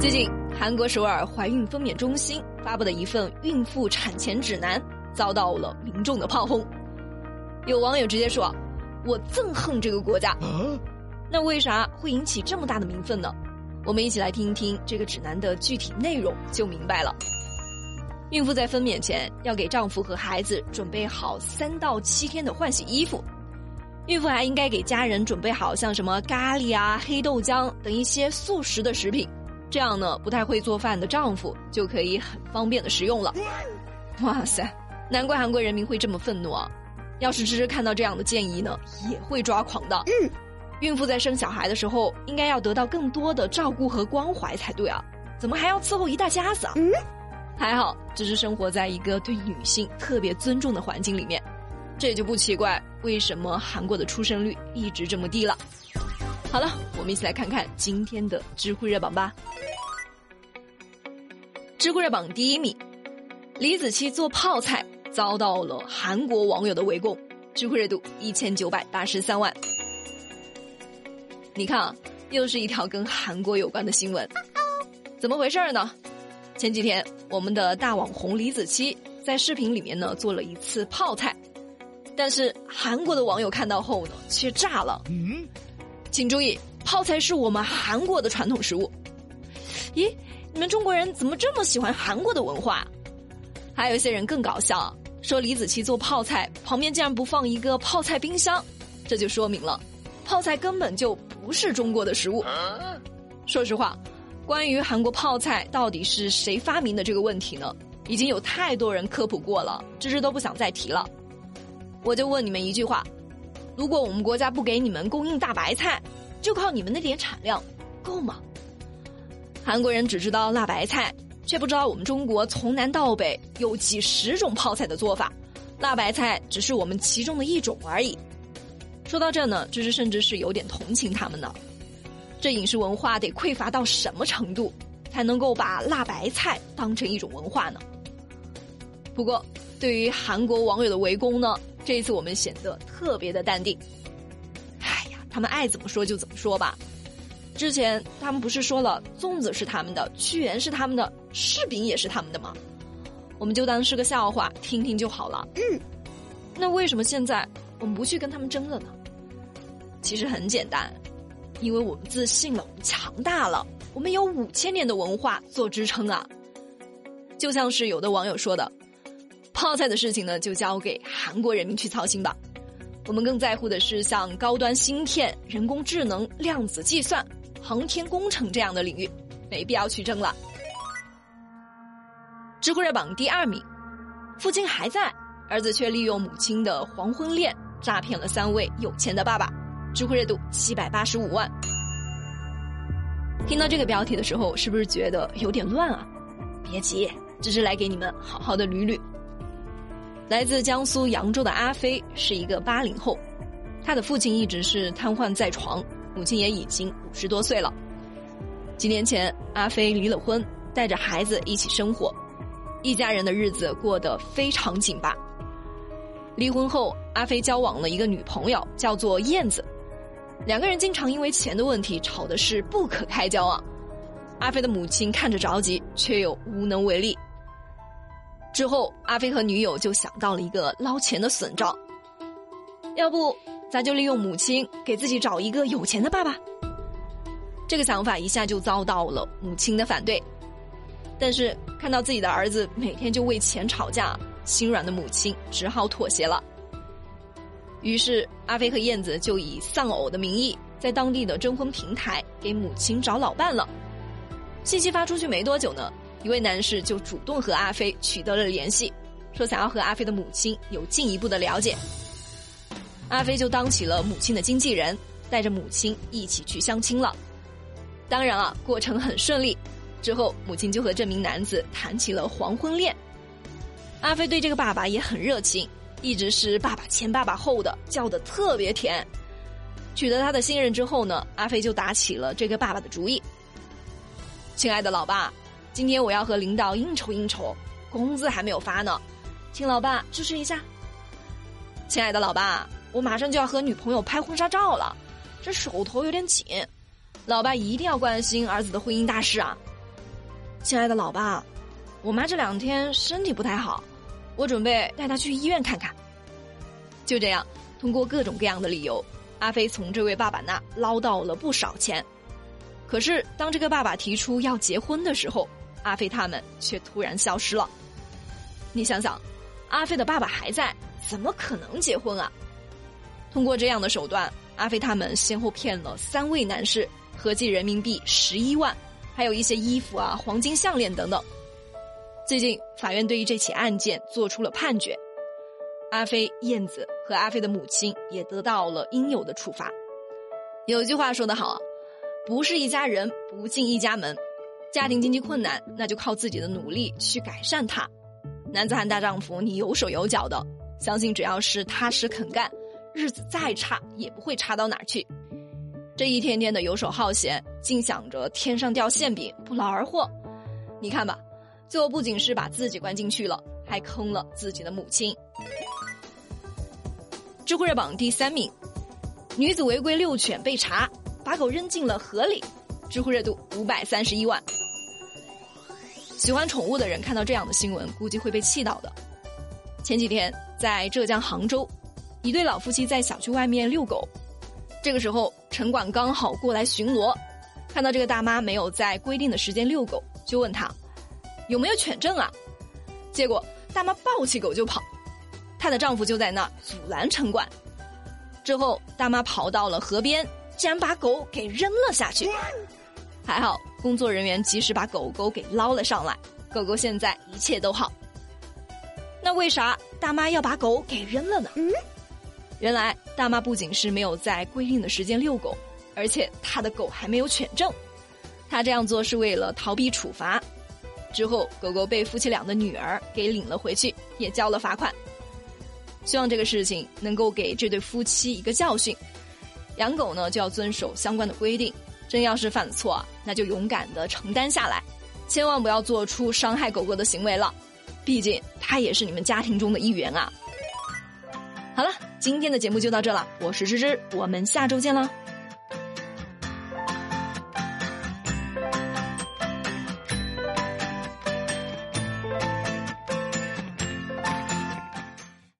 最近，韩国首尔怀孕分娩中心发布的一份孕妇产前指南遭到了民众的炮轰。有网友直接说：“我憎恨这个国家。”那为啥会引起这么大的民愤呢？我们一起来听一听这个指南的具体内容，就明白了。孕妇在分娩前要给丈夫和孩子准备好三到七天的换洗衣服，孕妇还应该给家人准备好像什么咖喱啊、黑豆浆等一些速食的食品。这样呢，不太会做饭的丈夫就可以很方便的食用了。哇塞，难怪韩国人民会这么愤怒啊！要是芝芝看到这样的建议呢，也会抓狂的。孕妇在生小孩的时候，应该要得到更多的照顾和关怀才对啊，怎么还要伺候一大家子啊？还好，芝芝生活在一个对女性特别尊重的环境里面，这也就不奇怪为什么韩国的出生率一直这么低了。好了，我们一起来看看今天的知乎热榜吧。知乎热榜第一名，李子柒做泡菜遭到了韩国网友的围攻，知乎热度一千九百八十三万。你看啊，又是一条跟韩国有关的新闻，怎么回事呢？前几天，我们的大网红李子柒在视频里面呢做了一次泡菜，但是韩国的网友看到后呢却炸了。嗯。请注意，泡菜是我们韩国的传统食物。咦，你们中国人怎么这么喜欢韩国的文化？还有一些人更搞笑，说李子柒做泡菜旁边竟然不放一个泡菜冰箱，这就说明了泡菜根本就不是中国的食物。说实话，关于韩国泡菜到底是谁发明的这个问题呢，已经有太多人科普过了，芝芝都不想再提了。我就问你们一句话。如果我们国家不给你们供应大白菜，就靠你们那点产量，够吗？韩国人只知道辣白菜，却不知道我们中国从南到北有几十种泡菜的做法，辣白菜只是我们其中的一种而已。说到这呢，芝芝甚至是有点同情他们的。这饮食文化得匮乏到什么程度，才能够把辣白菜当成一种文化呢？不过，对于韩国网友的围攻呢？这一次我们显得特别的淡定。哎呀，他们爱怎么说就怎么说吧。之前他们不是说了粽子是他们的，屈原是他们的，柿饼也是他们的吗？我们就当是个笑话听听就好了。嗯，那为什么现在我们不去跟他们争了呢？其实很简单，因为我们自信了，我们强大了，我们有五千年的文化做支撑啊。就像是有的网友说的。泡菜的事情呢，就交给韩国人民去操心吧。我们更在乎的是像高端芯片、人工智能、量子计算、航天工程这样的领域，没必要去争了。知乎热榜第二名，父亲还在，儿子却利用母亲的黄昏恋诈骗了三位有钱的爸爸。知乎热度七百八十五万。听到这个标题的时候，是不是觉得有点乱啊？别急，只是来给你们好好的捋捋。来自江苏扬州的阿飞是一个八零后，他的父亲一直是瘫痪在床，母亲也已经五十多岁了。几年前，阿飞离了婚，带着孩子一起生活，一家人的日子过得非常紧巴。离婚后，阿飞交往了一个女朋友，叫做燕子，两个人经常因为钱的问题吵的是不可开交啊。阿飞的母亲看着着急，却又无能为力。之后，阿飞和女友就想到了一个捞钱的损招，要不咱就利用母亲给自己找一个有钱的爸爸。这个想法一下就遭到了母亲的反对，但是看到自己的儿子每天就为钱吵架，心软的母亲只好妥协了。于是，阿飞和燕子就以丧偶的名义，在当地的征婚平台给母亲找老伴了。信息发出去没多久呢。一位男士就主动和阿飞取得了联系，说想要和阿飞的母亲有进一步的了解。阿飞就当起了母亲的经纪人，带着母亲一起去相亲了。当然了，过程很顺利。之后，母亲就和这名男子谈起了黄昏恋。阿飞对这个爸爸也很热情，一直是爸爸前爸爸后的，叫的特别甜。取得他的信任之后呢，阿飞就打起了这个爸爸的主意。亲爱的老爸。今天我要和领导应酬应酬，工资还没有发呢，请老爸支持一下。亲爱的老爸，我马上就要和女朋友拍婚纱照了，这手头有点紧，老爸一定要关心儿子的婚姻大事啊！亲爱的老爸，我妈这两天身体不太好，我准备带她去医院看看。”就这样，通过各种各样的理由，阿飞从这位爸爸那捞到了不少钱。可是，当这个爸爸提出要结婚的时候，阿飞他们却突然消失了。你想想，阿飞的爸爸还在，怎么可能结婚啊？通过这样的手段，阿飞他们先后骗了三位男士，合计人民币十一万，还有一些衣服啊、黄金项链等等。最近，法院对于这起案件做出了判决。阿飞、燕子和阿飞的母亲也得到了应有的处罚。有句话说得好，不是一家人不进一家门。家庭经济困难，那就靠自己的努力去改善它。男子汉大丈夫，你有手有脚的，相信只要是踏实肯干，日子再差也不会差到哪儿去。这一天天的游手好闲，净想着天上掉馅饼，不劳而获。你看吧，最后不仅是把自己关进去了，还坑了自己的母亲。知乎热榜第三名，女子违规遛犬被查，把狗扔进了河里，知乎热度五百三十一万。喜欢宠物的人看到这样的新闻，估计会被气到的。前几天在浙江杭州，一对老夫妻在小区外面遛狗，这个时候城管刚好过来巡逻，看到这个大妈没有在规定的时间遛狗，就问她有没有犬证啊？结果大妈抱起狗就跑。她的丈夫就在那阻拦城管，之后大妈跑到了河边，竟然把狗给扔了下去。还好工作人员及时把狗狗给捞了上来，狗狗现在一切都好。那为啥大妈要把狗给扔了呢？原来大妈不仅是没有在规定的时间遛狗，而且她的狗还没有犬证。她这样做是为了逃避处罚。之后狗狗被夫妻俩的女儿给领了回去，也交了罚款。希望这个事情能够给这对夫妻一个教训，养狗呢就要遵守相关的规定，真要是犯错，那就勇敢的承担下来，千万不要做出伤害狗狗的行为了，毕竟它也是你们家庭中的一员啊。好了，今天的节目就到这了，我是芝芝，我们下周见了。